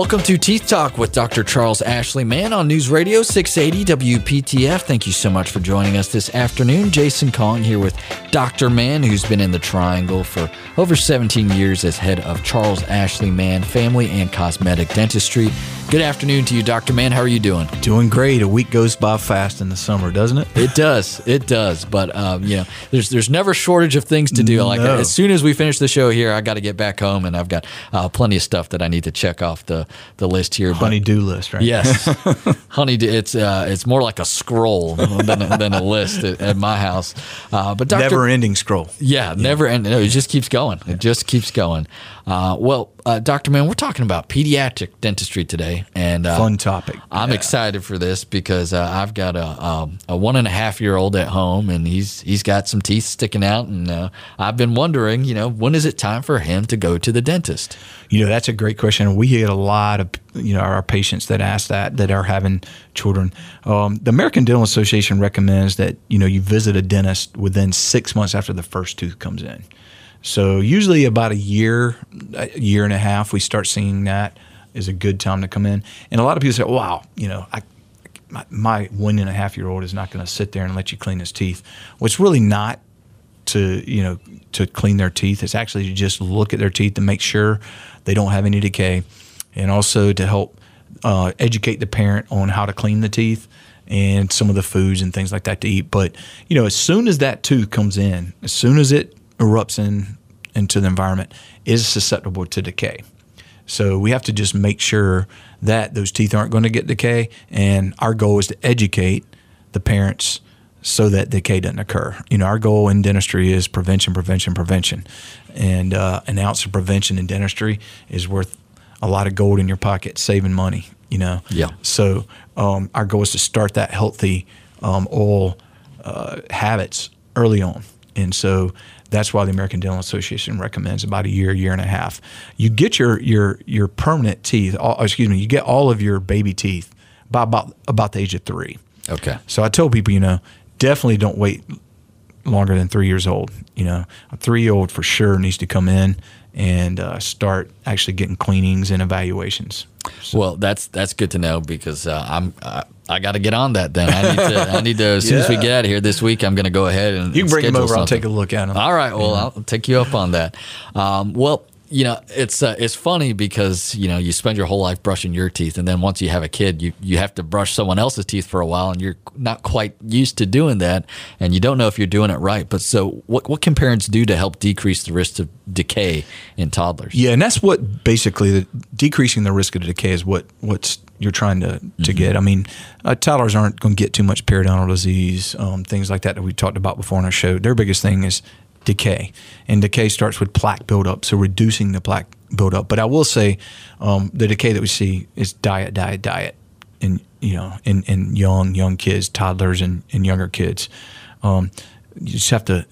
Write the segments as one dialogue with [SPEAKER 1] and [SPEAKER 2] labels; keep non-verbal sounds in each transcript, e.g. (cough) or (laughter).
[SPEAKER 1] Welcome to Teeth Talk with Dr. Charles Ashley Mann on News Radio 680 WPTF. Thank you so much for joining us this afternoon. Jason Kong here with Dr. Mann, who's been in the Triangle for over 17 years as head of Charles Ashley Mann Family and Cosmetic Dentistry. Good afternoon to you, Dr. Mann. How are you doing?
[SPEAKER 2] Doing great. A week goes by fast in the summer, doesn't it?
[SPEAKER 1] It does. It does. But um, you know, there's there's never shortage of things to do. Like
[SPEAKER 2] No.
[SPEAKER 1] as soon as we finish the show here, I got to get back home, and I've got uh, plenty of stuff that I need to check off the the list here.
[SPEAKER 2] Honey-do list, right?
[SPEAKER 1] Yes, (laughs) honey. It's uh, it's more like a scroll than a, than a list at, at my house. Uh, but Doctor,
[SPEAKER 2] Never-ending scroll.
[SPEAKER 1] yeah, never end. No, it just keeps going. It just keeps going. Uh, well, uh, Doctor Mann, we're talking about pediatric dentistry today, and uh,
[SPEAKER 2] Fun topic.
[SPEAKER 1] I'm
[SPEAKER 2] Yeah.
[SPEAKER 1] excited for this because uh, I've got a um, a one and a half year old at home, and he's he's got some teeth sticking out, and uh, I've been wondering, you know, when is it time for him to go to the dentist?
[SPEAKER 2] You know, that's a great question. We get a lot of you know our patients that ask that that are having children. Um, the American Dental Association recommends that you know you visit a dentist within six months after the first tooth comes in. So usually about a year, a year and a half, we start seeing that is a good time to come in. And a lot of people say, "Wow, you know, I." My, my one and a half year old is not going to sit there and let you clean his teeth. Well, really not to you know to clean their teeth. It's actually to just look at their teeth to make sure they don't have any decay, and also to help uh, educate the parent on how to clean the teeth and some of the foods and things like that to eat. But you know, as soon as that tooth comes in, as soon as it erupts in into the environment, is susceptible to decay. So we have to just make sure that those teeth aren't going to get decay. And our goal is to educate the parents so that decay doesn't occur. You know, our goal in dentistry is prevention, prevention, prevention. And uh, an ounce of prevention in dentistry is worth a lot of gold in your pocket, saving money, you know?
[SPEAKER 1] Yeah.
[SPEAKER 2] So um, our goal is to start that healthy um, oral uh, habits early on. And so that's why the American Dental Association recommends about a year, year and a half. You get your your your permanent teeth, all, excuse me, you get all of your baby teeth by about about the age of three.
[SPEAKER 1] Okay.
[SPEAKER 2] So I tell people, you know, definitely don't wait longer than three years old. You know, a three year old for sure needs to come in and uh, start actually getting cleanings and evaluations.
[SPEAKER 1] Well, that's that's good to know because uh, I'm uh, I got to get on that. Then I need to I need to as soon as we get out of here this week, I'm going to go ahead and
[SPEAKER 2] You can bring them over. I'll take a look at them.
[SPEAKER 1] All right. Well, I'll take you up on that. Um, well, you know, it's uh, it's funny because you know you spend your whole life brushing your teeth, and then once you have a kid, you you have to brush someone else's teeth for a while, and you're not quite used to doing that, and you don't know if you're doing it right. But so, what what can parents do to help decrease the risk of decay in toddlers?
[SPEAKER 2] Yeah, and that's what basically the, decreasing the risk of decay is what what's you're trying to to get. I mean, uh, toddlers aren't going to get too much periodontal disease, um, things like that that we talked about before on our show. Their biggest thing is decay, and decay starts with plaque buildup, so reducing the plaque buildup. But I will say, um, the decay that we see is diet, diet, diet, and you know, in, in young young kids, toddlers, and, and younger kids. Um, you just have to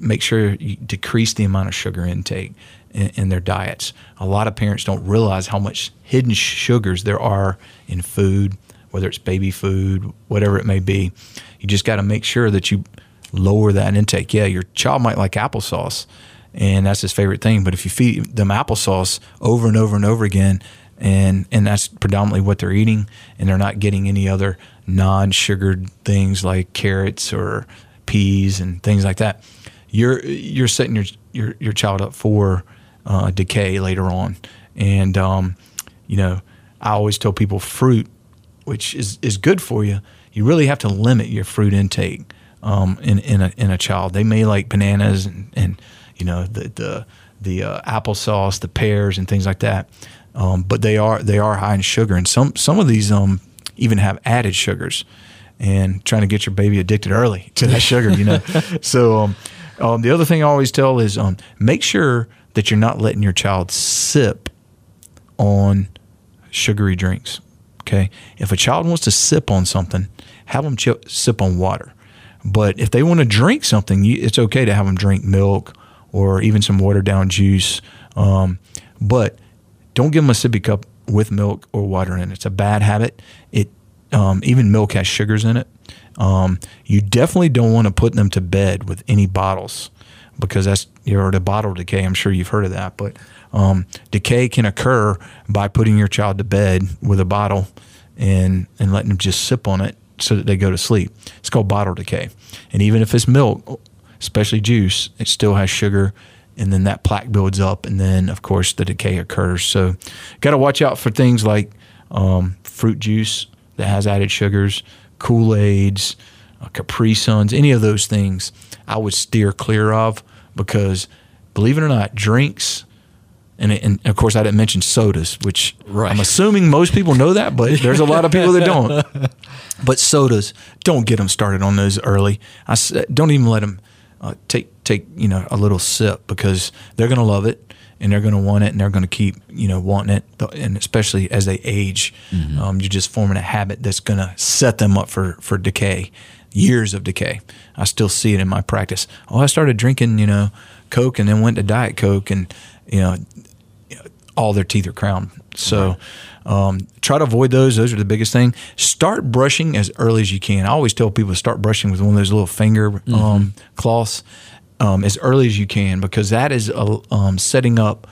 [SPEAKER 2] make sure you decrease the amount of sugar intake in, in their diets. A lot of parents don't realize how much hidden sugars there are in food, whether it's baby food, whatever it may be. You just got to make sure that you lower that intake. Yeah, your child might like applesauce, and that's his favorite thing. But if you feed them applesauce over and over and over again, and and that's predominantly what they're eating, and they're not getting any other non-sugared things like carrots or peas and things like that, you're you're setting your your, your child up for uh, decay later on. And um, you know, I always tell people fruit, which is is good for you. You really have to limit your fruit intake um, in in a in a child. They may like bananas and and you know the the the uh, applesauce, the pears, and things like that. Um, but they are they are high in sugar, and some some of these um, even have added sugars and trying to get your baby addicted early to that sugar, you know. (laughs) so um, um, the other thing I always tell is um, make sure that you're not letting your child sip on sugary drinks. Okay, if a child wants to sip on something, have them sip on water. But if they want to drink something, you, it's okay to have them drink milk or even some watered down juice. Um, but don't give them a sippy cup with milk or water in it. It's a bad habit. It um, even milk has sugars in it. Um, you definitely don't want to put them to bed with any bottles because that's know the bottle decay. I'm sure you've heard of that, but Um, decay can occur by putting your child to bed with a bottle and and letting them just sip on it so that they go to sleep. It's called bottle decay. And even if it's milk, especially juice, it still has sugar and then that plaque builds up and then of course the decay occurs. So got to watch out for things like um, fruit juice that has added sugars, Kool-Aids, uh, Capri Suns, any of those things I would steer clear of because believe it or not, drinks and, and of course I didn't mention sodas, which
[SPEAKER 1] Right.
[SPEAKER 2] I'm assuming most people know that, but there's a lot of people that don't. (laughs) But sodas, don't get them started on those early. I don't even let them uh, take take you know a little sip because they're going to love it and they're going to want it and they're going to keep you know wanting it. And especially as they age, um, you're just forming a habit that's going to set them up for for decay, years of decay. I still see it in my practice. Oh, I started drinking you know Coke and then went to Diet Coke and you know all their teeth are crowned. So um, try to avoid those. Those are the biggest thing. Start brushing as early as you can. I always tell people to start brushing with one of those little finger um, cloths um, as early as you can because that is uh, um, setting up.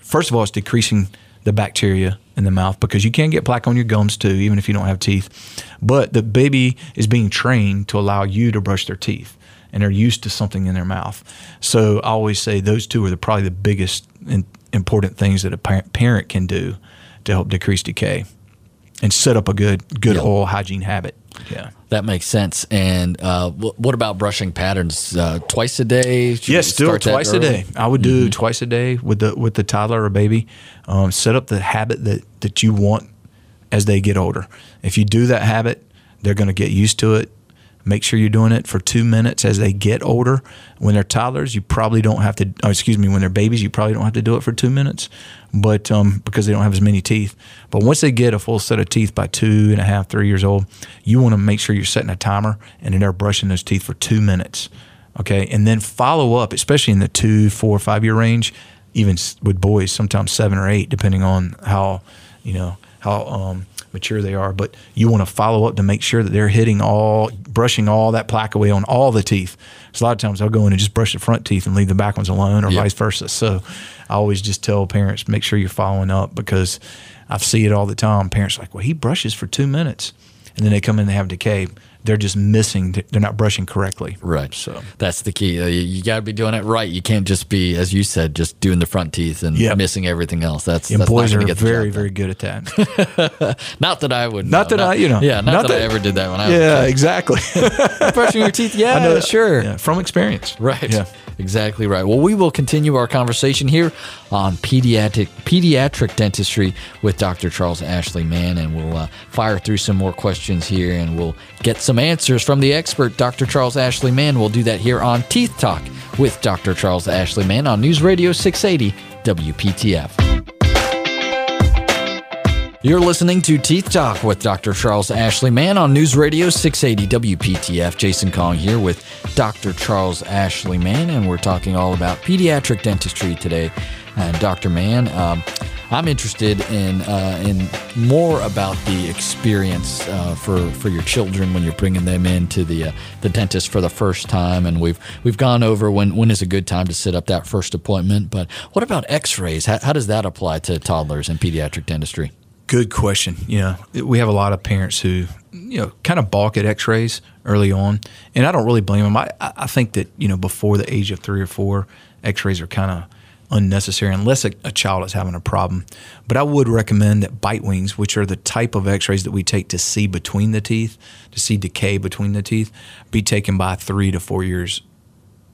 [SPEAKER 2] First of all, it's decreasing the bacteria in the mouth because you can get plaque on your gums too, even if you don't have teeth. But the baby is being trained to allow you to brush their teeth. And they're used to something in their mouth, so I always say those two are the, probably the biggest important things that a parent can do to help decrease decay and set up a good good
[SPEAKER 1] Yeah.
[SPEAKER 2] oral hygiene habit. Yeah.
[SPEAKER 1] That makes sense. And uh, wh- what about brushing patterns? Uh, twice a day? Should
[SPEAKER 2] Yes,
[SPEAKER 1] we
[SPEAKER 2] still twice a day. I would do twice a day with the with the toddler or baby. Um, set up the habit that that you want as they get older. If you do that habit, they're going to get used to it. Make sure you're doing it for two minutes as they get older. When they're toddlers, you probably don't have to. Oh, excuse me, when they're babies, you probably don't have to do it for two minutes, but um, because they don't have as many teeth. But once they get a full set of teeth by two and a half, three years old, you want to make sure you're setting a timer and they're brushing those teeth for two minutes. Okay, and then follow up, especially in the two, four, five year range, even with boys, sometimes seven or eight, depending on how you know how um, mature they are. But you want to follow up to make sure that they're hitting all, brushing all that plaque away on all the teeth. So a lot of times I'll go in and just brush the front teeth and leave the back ones alone, or
[SPEAKER 1] Yeah.
[SPEAKER 2] vice versa. So I always just tell parents make sure you're following up because I see it all the time. Parents are like, well, he brushes for two minutes, and then they come in and they have decay. They're just missing. They're not brushing correctly.
[SPEAKER 1] Right.
[SPEAKER 2] So
[SPEAKER 1] that's the key. You got to be doing it right. You can't just be, as you said, just doing the front teeth and
[SPEAKER 2] Yep.
[SPEAKER 1] missing everything else. That's,
[SPEAKER 2] and
[SPEAKER 1] that's
[SPEAKER 2] boys
[SPEAKER 1] not
[SPEAKER 2] are
[SPEAKER 1] gonna get the
[SPEAKER 2] very, very good at that. (laughs)
[SPEAKER 1] Not that I would.
[SPEAKER 2] Not
[SPEAKER 1] know.
[SPEAKER 2] that I, you know,
[SPEAKER 1] Yeah, not,
[SPEAKER 2] not
[SPEAKER 1] that, I ever did that when I
[SPEAKER 2] yeah, exactly. (laughs)
[SPEAKER 1] brushing your teeth. Yeah, (laughs)
[SPEAKER 2] I know that.
[SPEAKER 1] sure.
[SPEAKER 2] Yeah, from experience.
[SPEAKER 1] Right.
[SPEAKER 2] Yeah.
[SPEAKER 1] Exactly right. Well, we will continue our conversation here on pediatric pediatric dentistry with Dr. Charles Ashley Mann, and we'll uh, fire through some more questions here, and we'll get some answers from the expert, Dr. Charles Ashley Mann. We'll do that here on Teeth Talk with Dr. Charles Ashley Mann on News Radio 680 WPTF. You're listening to Teeth Talk with Dr. Charles Ashley Mann on News Radio 680 WPTF. Jason Kong here with Dr. Charles Ashley Mann, and we're talking all about pediatric dentistry today. And Dr. Mann, um, I'm interested in uh, in more about the experience uh, for for your children when you're bringing them into the uh, the dentist for the first time. And we've we've gone over when when is a good time to set up that first appointment. But what about X-rays? How, how does that apply to toddlers in pediatric dentistry?
[SPEAKER 2] Good question. Know, we have a lot of parents who, you know, kind of balk at X-rays early on, and I don't really blame them. I, I think that you know before the age of three or four, X-rays are kind of unnecessary unless a, a child is having a problem. But I would recommend that bite wings, which are the type of X-rays that we take to see between the teeth, to see decay between the teeth, be taken by three to four years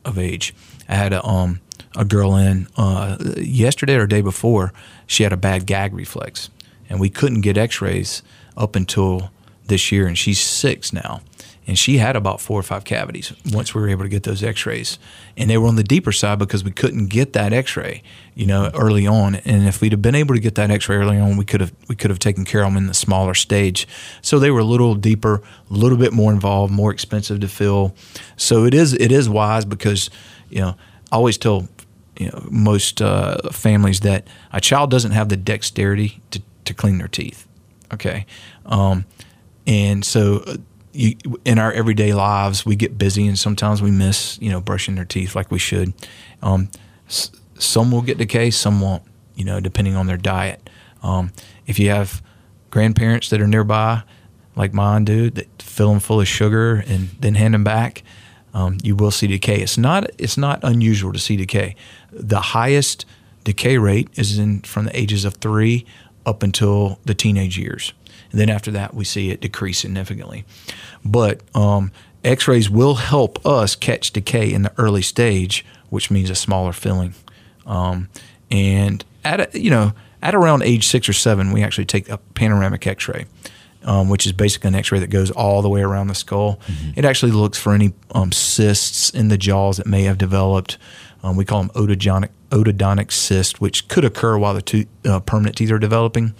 [SPEAKER 2] of age. I had a um a girl in uh, yesterday or day before. She had a bad gag reflex, and we couldn't get X-rays up until this year, and she's six now. And she had about four or five cavities once we were able to get those X-rays, and they were on the deeper side because we couldn't get that X-ray, you know, early on. And if we'd have been able to get that X-ray early on, we could have we could have taken care of them in the smaller stage. So they were a little deeper, a little bit more involved, more expensive to fill. So it is it is wise because you know I always tell you know most uh, families that a child doesn't have the dexterity to, to clean their teeth. Okay, um, and so. You, in our everyday lives, we get busy, and sometimes we miss, you know, brushing their teeth like we should. Um, s- some will get decay, some won't. you know, depending on their diet. Um, if you have grandparents that are nearby, like mine do, that fill them full of sugar and then hand them back, um, you will see decay. It's not it's not unusual to see decay. The highest decay rate is in from the ages of three up until the teenage years, and then after that we see it decrease significantly. But um, X-rays will help us catch decay in the early stage, which means a smaller filling. Um, and at a, you know at around age six or seven, we actually take a panoramic X-ray. Um, which is basically an X-ray that goes all the way around the skull. Mm-hmm. It actually looks for any um, cysts in the jaws that may have developed. Um, we call them odontogenic, otodontic cysts, which could occur while the tooth, uh, permanent teeth are developing.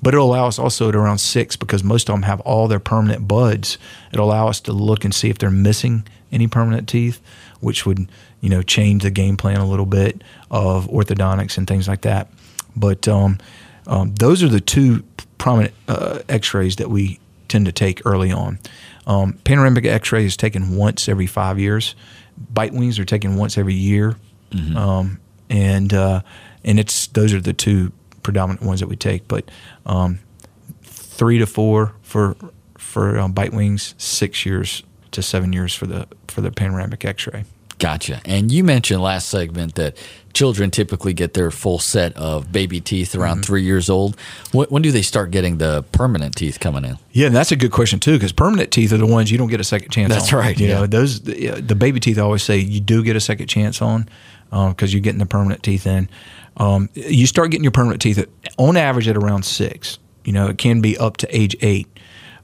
[SPEAKER 2] But it'll allow us also at around six because most of them have all their permanent buds. It'll allow us to look and see if they're missing any permanent teeth, which would you know change the game plan a little bit of orthodontics and things like that. But um, um, those are the two prominent uh, X-rays that we tend to take early on. Um, panoramic X-ray is taken once every five years. Bite wings are taken once every year, mm-hmm. um, and uh, and it's those are the two predominant ones that we take. But um, three to four for for um, bite wings, six years to seven years for the for the panoramic X-ray.
[SPEAKER 1] Gotcha. And you mentioned last segment that children typically get their full set of baby teeth around mm-hmm. three years old. When, when, do they start getting the permanent teeth coming in?
[SPEAKER 2] Yeah, and that's a good question too, because permanent teeth are the ones you don't get a second chance. On.
[SPEAKER 1] That's
[SPEAKER 2] on.
[SPEAKER 1] right.
[SPEAKER 2] You yeah. know, those the, the, baby teeth. I always say you do get a second chance on because um, you're getting the permanent teeth in. Um, you start getting your permanent teeth at, on average at around six. You know, it can be up to age eight.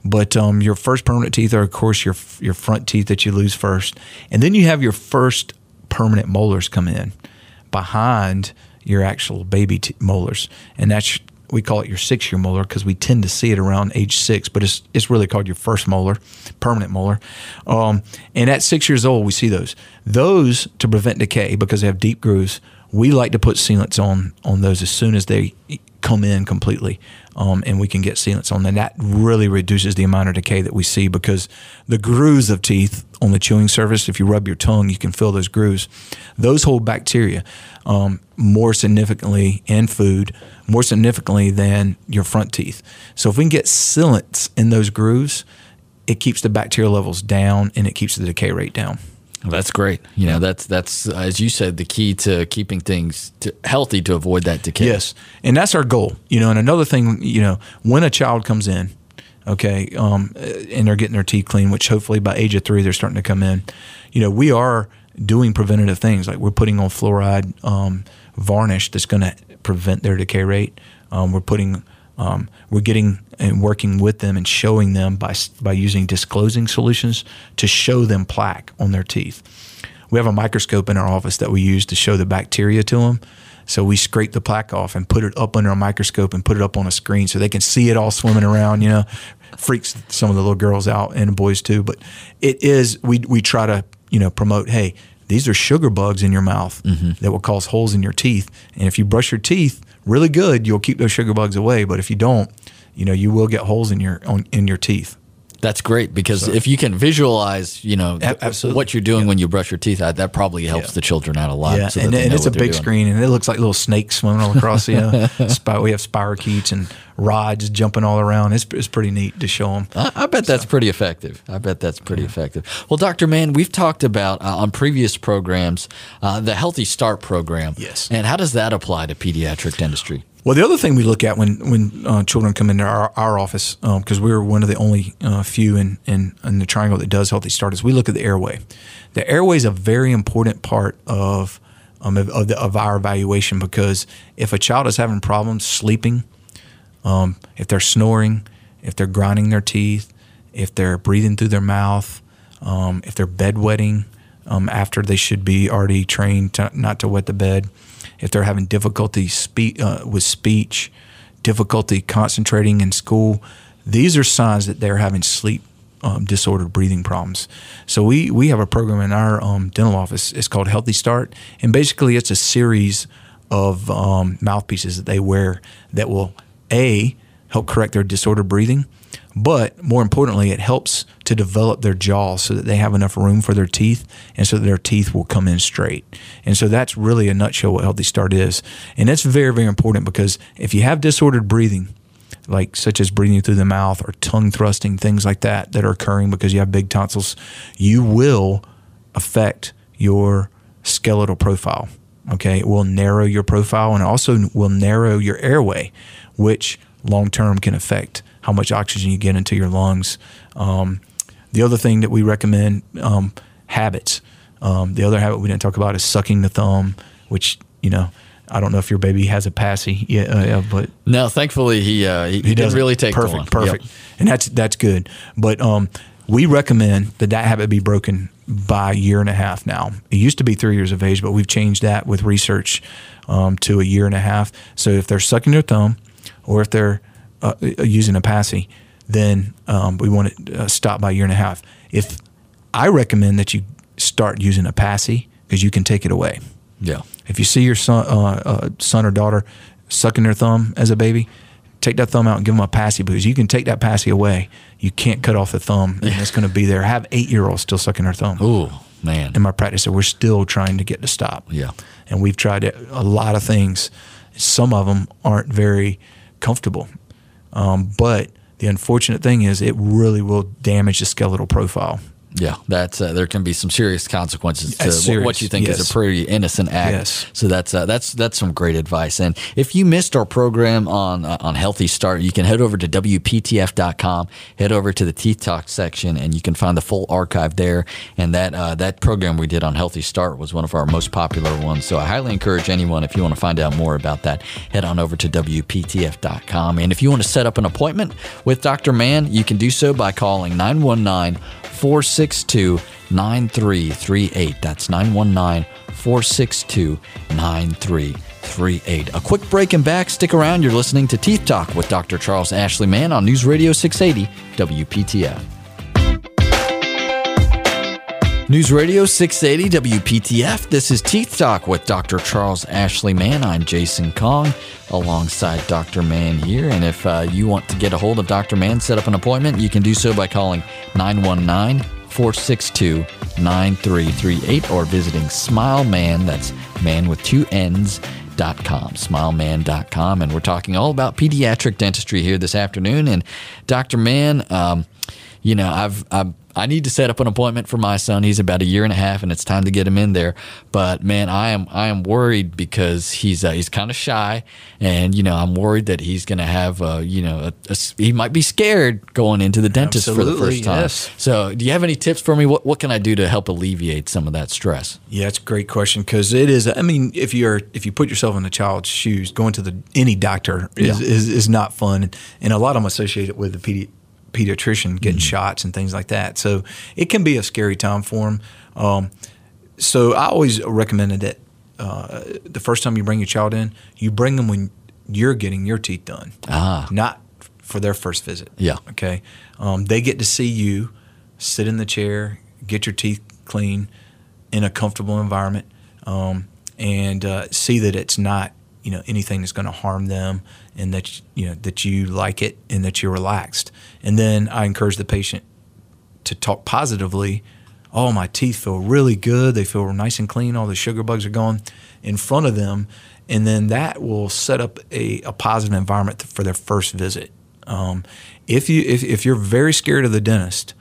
[SPEAKER 2] But um, your first permanent teeth are, of course, your your front teeth that you lose first, and then you have your first permanent molars come in behind your actual baby t- molars, and that's we call it your six year molar because we tend to see it around age six, but it's it's really called your first molar, permanent molar. Um, and at six years old, we see those. Those to prevent decay because they have deep grooves. We like to put sealants on on those as soon as they come in completely um, and we can get sealants on them. That really reduces the amount of decay that we see because the grooves of teeth on the chewing surface, if you rub your tongue, you can feel those grooves. Those hold bacteria um, more significantly in food, more significantly than your front teeth. So if we can get sealants in those grooves, it keeps the bacterial levels down and it keeps the decay rate down.
[SPEAKER 1] That's great. You know, that's that's as you said, the key to keeping things to healthy to avoid that decay.
[SPEAKER 2] Yes, and that's our goal. You know, and another thing, you know, when a child comes in, okay, um, and they're getting their teeth clean, which hopefully by age of three they're starting to come in. You know, we are doing preventative things like we're putting on fluoride um, varnish that's going to prevent their decay rate. Um, we're putting um, we're getting and working with them and showing them by by using disclosing solutions to show them plaque on their teeth. We have a microscope in our office that we use to show the bacteria to them. So we scrape the plaque off and put it up under a microscope and put it up on a screen so they can see it all swimming around. You know, freaks some of the little girls out and the boys too. But it is we we try to you know promote. Hey, these are sugar bugs in your mouth mm-hmm. that will cause holes in your teeth, and if you brush your teeth really good, you'll keep those sugar bugs away. But if you don't, you know, you will get holes in your on, in your teeth.
[SPEAKER 1] That's great because so, if you can visualize, you know, uh, absolutely. what you're doing yeah. when you brush your teeth, out, that probably helps yeah. the children out a lot.
[SPEAKER 2] Yeah, so and, and it's a big doing. screen, and it looks like little snakes swimming all across. You know, (laughs) we have spirochetes and rods jumping all around. It's, it's pretty neat to show them.
[SPEAKER 1] I, I bet so. that's pretty effective. I bet that's pretty yeah. effective. Well, Doctor Mann, we've talked about uh, on previous programs uh, the Healthy Start program.
[SPEAKER 2] Yes,
[SPEAKER 1] and how does that apply to pediatric dentistry?
[SPEAKER 2] Well, the other thing we look at when when uh, children come into our, our office, because um, we're one of the only uh, few in, in, in the triangle that does healthy start, is we look at the airway. The airway is a very important part of um, of, of, the, of, our evaluation because if a child is having problems sleeping, um, if they're snoring, if they're grinding their teeth, if they're breathing through their mouth, um, if they're bedwetting um, after they should be already trained to, not to wet the bed if they're having difficulty spe- uh, with speech, difficulty concentrating in school, these are signs that they're having sleep um, disordered breathing problems. So we we have a program in our um, dental office. It's called Healthy Start, and basically it's a series of um, mouthpieces that they wear that will a help correct their disordered breathing, But more importantly, it helps to develop their jaw so that they have enough room for their teeth and so that their teeth will come in straight. And so that's really a nutshell what Healthy Start is. And it's very, very important because if you have disordered breathing, like such as breathing through the mouth or tongue thrusting, things like that that are occurring because you have big tonsils, you will affect your skeletal profile. Okay, it will narrow your profile and also will narrow your airway, which long term can affect how much oxygen you get into your lungs. Um, the other thing that we recommend um, habits. Um, the other habit we didn't talk about is sucking the thumb, which you know I don't know if your baby has a passy yet, uh, but
[SPEAKER 1] no, thankfully he uh, he, he, didn't really take
[SPEAKER 2] perfect,
[SPEAKER 1] one.
[SPEAKER 2] perfect, yep. and that's that's good. But um, we recommend that that habit be broken by a year and a half now. It used to be three years of age, but we've changed that with research um, to a year and a half. So if they're sucking their thumb, or if they're uh, using a passy, then um, we want to uh, stop by a year and a half. If I recommend that you start using a passy because you can take it away.
[SPEAKER 1] Yeah.
[SPEAKER 2] If you see your son, uh, uh, son or daughter sucking their thumb as a baby, take that thumb out and give them a passy because you can take that passy away. You can't cut off the thumb, and it's going to be there. I have eight year olds still sucking their thumb.
[SPEAKER 1] Oh man!
[SPEAKER 2] In my practice, so we're still trying to get to stop.
[SPEAKER 1] Yeah,
[SPEAKER 2] and we've tried a lot of things. Some of them aren't very comfortable, um, but the unfortunate thing is it really will damage the skeletal profile.
[SPEAKER 1] Yeah, that's uh, there can be some serious consequences to serious, what you think yes. is a pretty innocent act.
[SPEAKER 2] Yes.
[SPEAKER 1] So that's uh, that's that's some great advice. And if you missed our program on uh, on Healthy Start, you can head over to wptf.com, head over to the Teeth Talk section, and you can find the full archive there. And that uh, that program we did on Healthy Start was one of our most popular ones. So I highly encourage anyone if you want to find out more about that, head on over to wptf.com. And if you want to set up an appointment with Dr. Mann, you can do so by calling 919 462 9338. That's 919 462 9338. A quick break and back. Stick around. You're listening to Teeth Talk with Dr. Charles Ashley Mann on News Radio 680 WPTF. News Radio 680 WPTF. This is Teeth Talk with Dr. Charles Ashley Mann. I'm Jason Kong alongside Dr. Mann here. And if uh, you want to get a hold of Dr. Mann, set up an appointment, you can do so by calling 919 462 9338 or visiting SmileMan, that's man with two N's. Dot com, smileman.com. And we're talking all about pediatric dentistry here this afternoon. And Dr. Mann, um, you know, I've, I've I need to set up an appointment for my son. He's about a year and a half, and it's time to get him in there. But man, I am I am worried because he's uh, he's kind of shy, and you know I'm worried that he's going to have uh, you know a, a, he might be scared going into the dentist
[SPEAKER 2] Absolutely,
[SPEAKER 1] for the first time.
[SPEAKER 2] Yes.
[SPEAKER 1] So, do you have any tips for me? What what can I do to help alleviate some of that stress?
[SPEAKER 2] Yeah, it's a great question because it is. I mean, if you're if you put yourself in the child's shoes, going to the any doctor is yeah. is, is not fun, and a lot of them associate it with the pedi- pediatrician getting mm-hmm. shots and things like that. So it can be a scary time for them. Um, so I always recommended that uh, the first time you bring your child in, you bring them when you're getting your teeth done,
[SPEAKER 1] ah.
[SPEAKER 2] not for their first visit.
[SPEAKER 1] Yeah.
[SPEAKER 2] Okay. Um, they get to see you sit in the chair, get your teeth clean in a comfortable environment, um, and uh, see that it's not you know anything that's going to harm them and that you know that you like it and that you're relaxed. And then i encourage the patient to talk positively. Oh my teeth feel really good. They feel nice and clean. All the sugar bugs are gone in front of them. And then that will set up a, a positive environment for their first visit. Um, if you if, if you're very scared of the dentist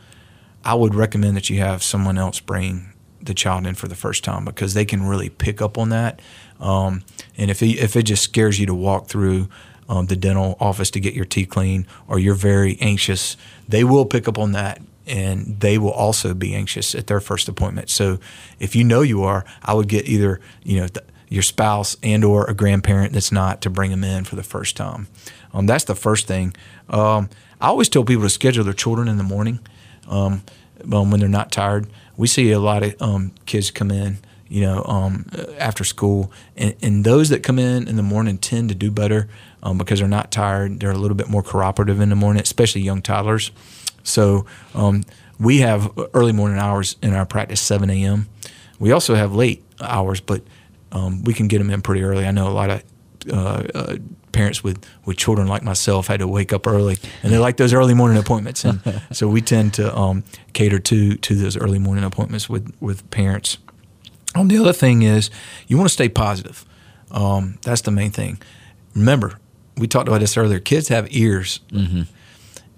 [SPEAKER 2] i would recommend that you have someone else bring the child in for the first time because they can really pick up on that um, and if it, if it just scares you to walk through um, the dental office to get your teeth clean, or you're very anxious, they will pick up on that, and they will also be anxious at their first appointment. So if you know you are, I would get either you know th- your spouse and or a grandparent that's not to bring them in for the first time. Um, that's the first thing. Um, I always tell people to schedule their children in the morning um, when they're not tired. We see a lot of um, kids come in you know, um, after school. And, and, those that come in in the morning tend to do better um, because they're not tired. They're a little bit more cooperative in the morning, especially young toddlers. So um, we have early morning hours in our practice, 7 a.m. We also have late hours, but um, we can get them in pretty early. I know a lot of uh, uh, parents with with children like myself had to wake up early, and they like those early morning appointments, and (laughs) so we tend to um, cater to to those early morning appointments with with parents. Um, the other thing is you want to stay positive. Um, that's the main thing. Remember, we talked about this earlier. Kids have ears. Mm-hmm.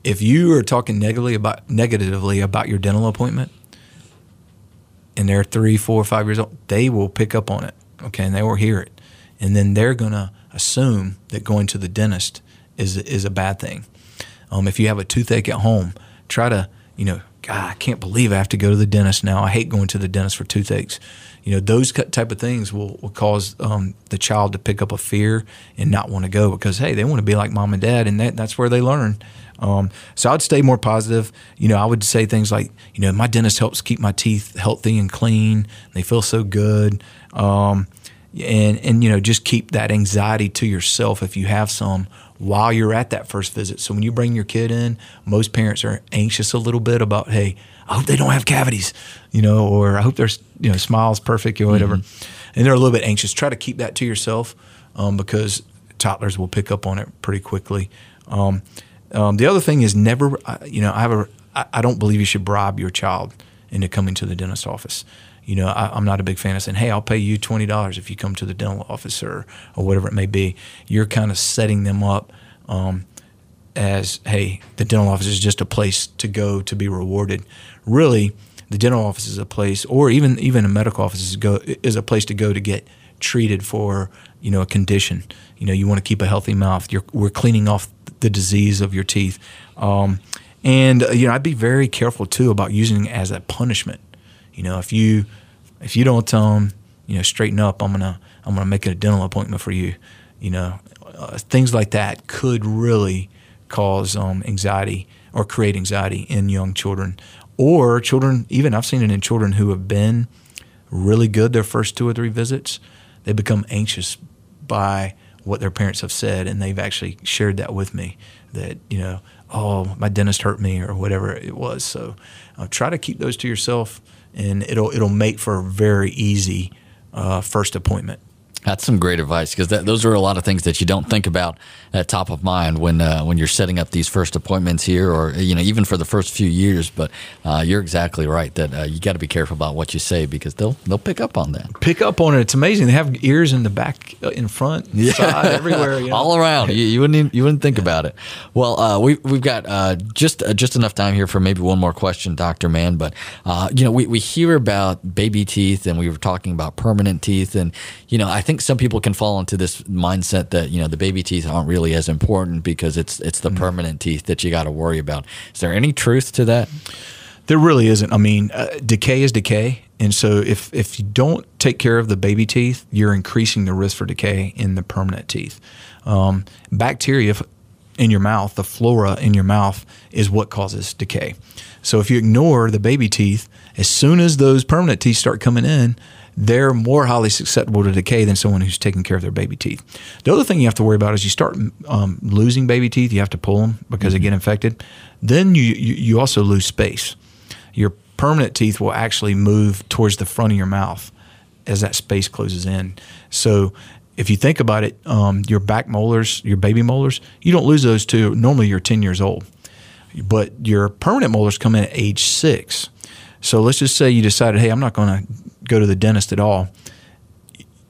[SPEAKER 2] If you are talking negatively about negatively about your dental appointment, and they're three, four, five years old, they will pick up on it. Okay, and they will hear it, and then they're gonna assume that going to the dentist is is a bad thing. Um, if you have a toothache at home, try to you know, God, I can't believe I have to go to the dentist now. I hate going to the dentist for toothaches. You know, those type of things will, will cause um, the child to pick up a fear and not want to go because hey, they want to be like mom and dad, and that, that's where they learn. Um, so I'd stay more positive. You know, I would say things like, you know, my dentist helps keep my teeth healthy and clean. They feel so good. Um, and and you know just keep that anxiety to yourself if you have some while you're at that first visit. So when you bring your kid in, most parents are anxious a little bit about, hey, I hope they don't have cavities, you know, or I hope their you know smile's perfect or whatever, mm-hmm. and they're a little bit anxious. Try to keep that to yourself um, because toddlers will pick up on it pretty quickly. Um, um, the other thing is never, you know, I have a, I don't believe you should bribe your child into coming to the dentist office you know, I, am not a big fan of saying, "Hey, I'll pay you twenty dollars if you come to the dental office or or whatever it may be." You're kind of setting them up um, as, "Hey, the dental office is just a place to go to be rewarded." Really, the dental office is a place, or even even a medical office is go is a place to go to get treated for you know a condition. You know, you want to keep a healthy mouth. You're, we're cleaning off the disease of your teeth. Um, and uh, you know, I'd be very careful too about using it as a punishment. You know, if you if you don't tell them, you know, straighten up, I'm gonna I'm gonna make a dental appointment for you. You know, uh, things like that could really cause um, anxiety or create anxiety in young children, or children. Even I've seen it in children who have been really good their first two or three visits. They become anxious by what their parents have said, and they've actually shared that with me. That you know, oh, my dentist hurt me, or whatever it was. So, uh, try to keep those to yourself and it'll it'll make for a very easy uh, first appointment.
[SPEAKER 1] That's some great advice because those are a lot of things that you don't think about at top of mind when uh, when you're setting up these first appointments here, or you know even for the first few years. But uh, you're exactly right that uh, you got to be careful about what you say because they'll they'll pick up on that.
[SPEAKER 2] Pick up on it. It's amazing. They have ears in the back, uh, in front, (laughs) yeah. side, everywhere, you know?
[SPEAKER 1] all around. You, you, wouldn't even, you wouldn't think yeah. about it. Well, uh, we we've got uh, just just enough time here for maybe one more question, Doctor Mann. But you know we we hear about baby teeth and we were talking about permanent teeth, and you know I think think some people can fall into this mindset that you know the baby teeth aren't really as important because it's it's the mm-hmm. permanent teeth that you got to worry about. Is there any truth to that?
[SPEAKER 2] There really isn't. I mean, uh, decay is decay, and so if if you don't take care of the baby teeth, you're increasing the risk for decay in the permanent teeth. Um, bacteria in your mouth, the flora in your mouth, is what causes decay. So if you ignore the baby teeth, as soon as those permanent teeth start coming in, they're more highly susceptible to decay than someone who's taking care of their baby teeth. The other thing you have to worry about is you start um, losing baby teeth, you have to pull them because mm-hmm. they get infected. Then you, you, you also lose space. Your permanent teeth will actually move towards the front of your mouth as that space closes in. So if you think about it, um, your back molars, your baby molars, you don't lose those to normally you're 10 years old. But your permanent molars come in at age six. So let's just say you decided, hey, I'm not going to go to the dentist at all.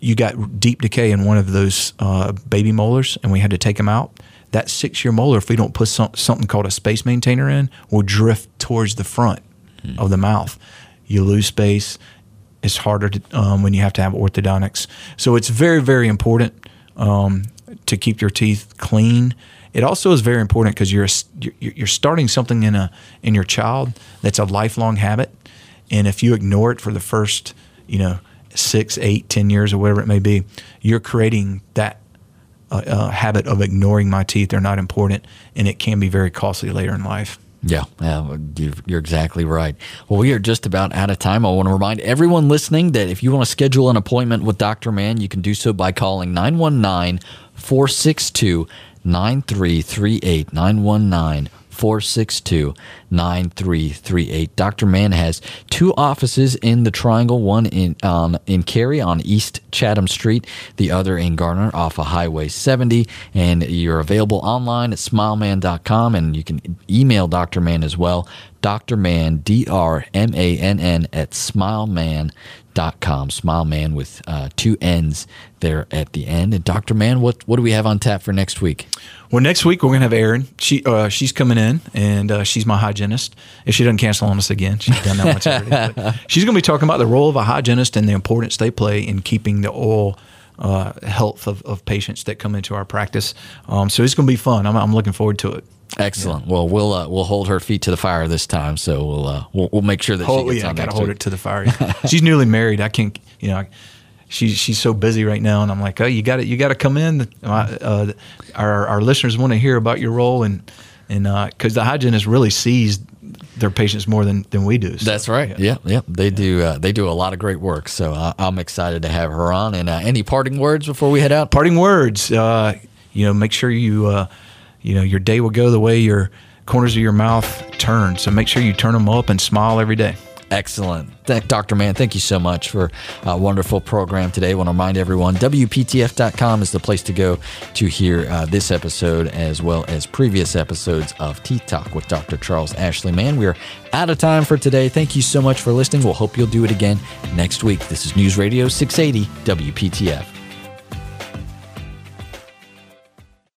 [SPEAKER 2] You got deep decay in one of those uh, baby molars, and we had to take them out. That six year molar, if we don't put some, something called a space maintainer in, will drift towards the front hmm. of the mouth. You lose space. It's harder to, um, when you have to have orthodontics. So it's very, very important um, to keep your teeth clean. It also is very important because you're you're starting something in a in your child that's a lifelong habit, and if you ignore it for the first you know, six, eight, ten years or whatever it may be, you're creating that uh, uh, habit of ignoring my teeth. They're not important, and it can be very costly later in life.
[SPEAKER 1] Yeah, yeah, you're exactly right. Well, we are just about out of time. I want to remind everyone listening that if you want to schedule an appointment with Dr. Mann, you can do so by calling 919 462 9338. 919 462 9338. Dr. Mann has two offices in the Triangle, one in um, in Cary on East Chatham Street, the other in Garner off of Highway 70. And you're available online at smileman.com and you can email Dr. Mann as well. Dr. Mann, D R M A N N, at smileman.com. Smileman with uh, two N's there at the end. And Dr. Mann, what, what do we have on tap for next week?
[SPEAKER 2] Well, next week we're gonna have Erin. She uh, she's coming in, and uh, she's my hygienist. If she doesn't cancel on us again, she's done that much already. (laughs) She's gonna be talking about the role of a hygienist and the importance they play in keeping the oral uh, health of, of patients that come into our practice. Um, so it's gonna be fun. I'm, I'm looking forward to it.
[SPEAKER 1] Excellent. Yeah. Well, we'll uh, we'll hold her feet to the fire this time. So we'll uh, we'll, we'll make sure that
[SPEAKER 2] hold,
[SPEAKER 1] she gets
[SPEAKER 2] yeah. I gotta hold it to the fire. (laughs) she's newly married. I can't. You know. I, she's she's so busy right now, and I'm like, oh, you got to you got to come in. Uh, our our listeners want to hear about your role, and and because uh, the hygienist really sees their patients more than, than we do.
[SPEAKER 1] So, That's right. Yeah, yeah, yeah. they yeah. do. Uh, they do a lot of great work. So uh, I'm excited to have her on. And uh, any parting words before we head out?
[SPEAKER 2] Parting words. Uh, you know, make sure you uh, you know your day will go the way your corners of your mouth turn. So make sure you turn them up and smile every day.
[SPEAKER 1] Excellent. Dr. Mann, thank you so much for a wonderful program today. I want to remind everyone WPTF.com is the place to go to hear uh, this episode as well as previous episodes of Teeth Talk with Dr. Charles Ashley Mann. We are out of time for today. Thank you so much for listening. We'll hope you'll do it again next week. This is News Radio 680 WPTF.